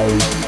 Bye.